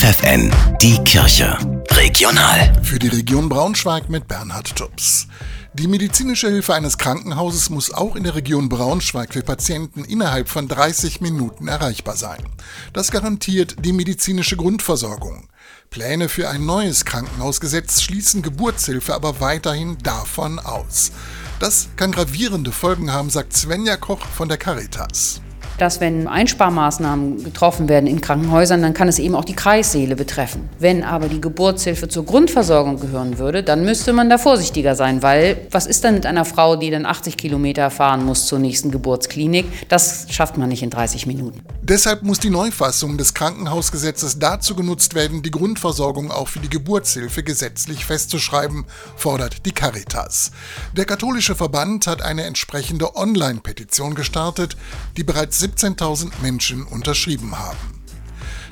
FFN, die Kirche. Regional. Für die Region Braunschweig mit Bernhard Tubbs. Die medizinische Hilfe eines Krankenhauses muss auch in der Region Braunschweig für Patienten innerhalb von 30 Minuten erreichbar sein. Das garantiert die medizinische Grundversorgung. Pläne für ein neues Krankenhausgesetz schließen Geburtshilfe aber weiterhin davon aus. Das kann gravierende Folgen haben, sagt Svenja Koch von der Caritas dass wenn Einsparmaßnahmen getroffen werden in Krankenhäusern, dann kann es eben auch die Kreissäle betreffen. Wenn aber die Geburtshilfe zur Grundversorgung gehören würde, dann müsste man da vorsichtiger sein, weil was ist denn mit einer Frau, die dann 80 Kilometer fahren muss zur nächsten Geburtsklinik? Das schafft man nicht in 30 Minuten. Deshalb muss die Neufassung des Krankenhausgesetzes dazu genutzt werden, die Grundversorgung auch für die Geburtshilfe gesetzlich festzuschreiben, fordert die Caritas. Der katholische Verband hat eine entsprechende Online-Petition gestartet, die bereits 17.000 Menschen unterschrieben haben.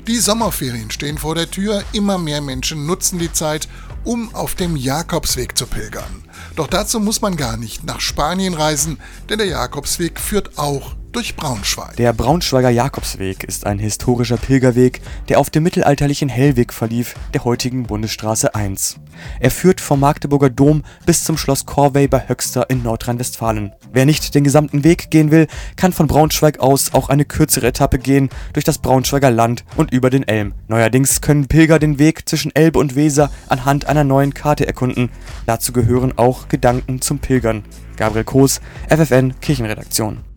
Die Sommerferien stehen vor der Tür, immer mehr Menschen nutzen die Zeit, um auf dem Jakobsweg zu pilgern. Doch dazu muss man gar nicht nach Spanien reisen, denn der Jakobsweg führt auch durch Braunschweig. Der Braunschweiger Jakobsweg ist ein historischer Pilgerweg, der auf dem mittelalterlichen Hellweg verlief, der heutigen Bundesstraße 1. Er führt vom Magdeburger Dom bis zum Schloss Corvey bei Höxter in Nordrhein-Westfalen. Wer nicht den gesamten Weg gehen will, kann von Braunschweig aus auch eine kürzere Etappe gehen durch das Braunschweiger Land und über den Elm. Neuerdings können Pilger den Weg zwischen Elbe und Weser anhand einer neuen Karte erkunden. Dazu gehören auch Gedanken zum Pilgern. Gabriel Koos, FFN Kirchenredaktion.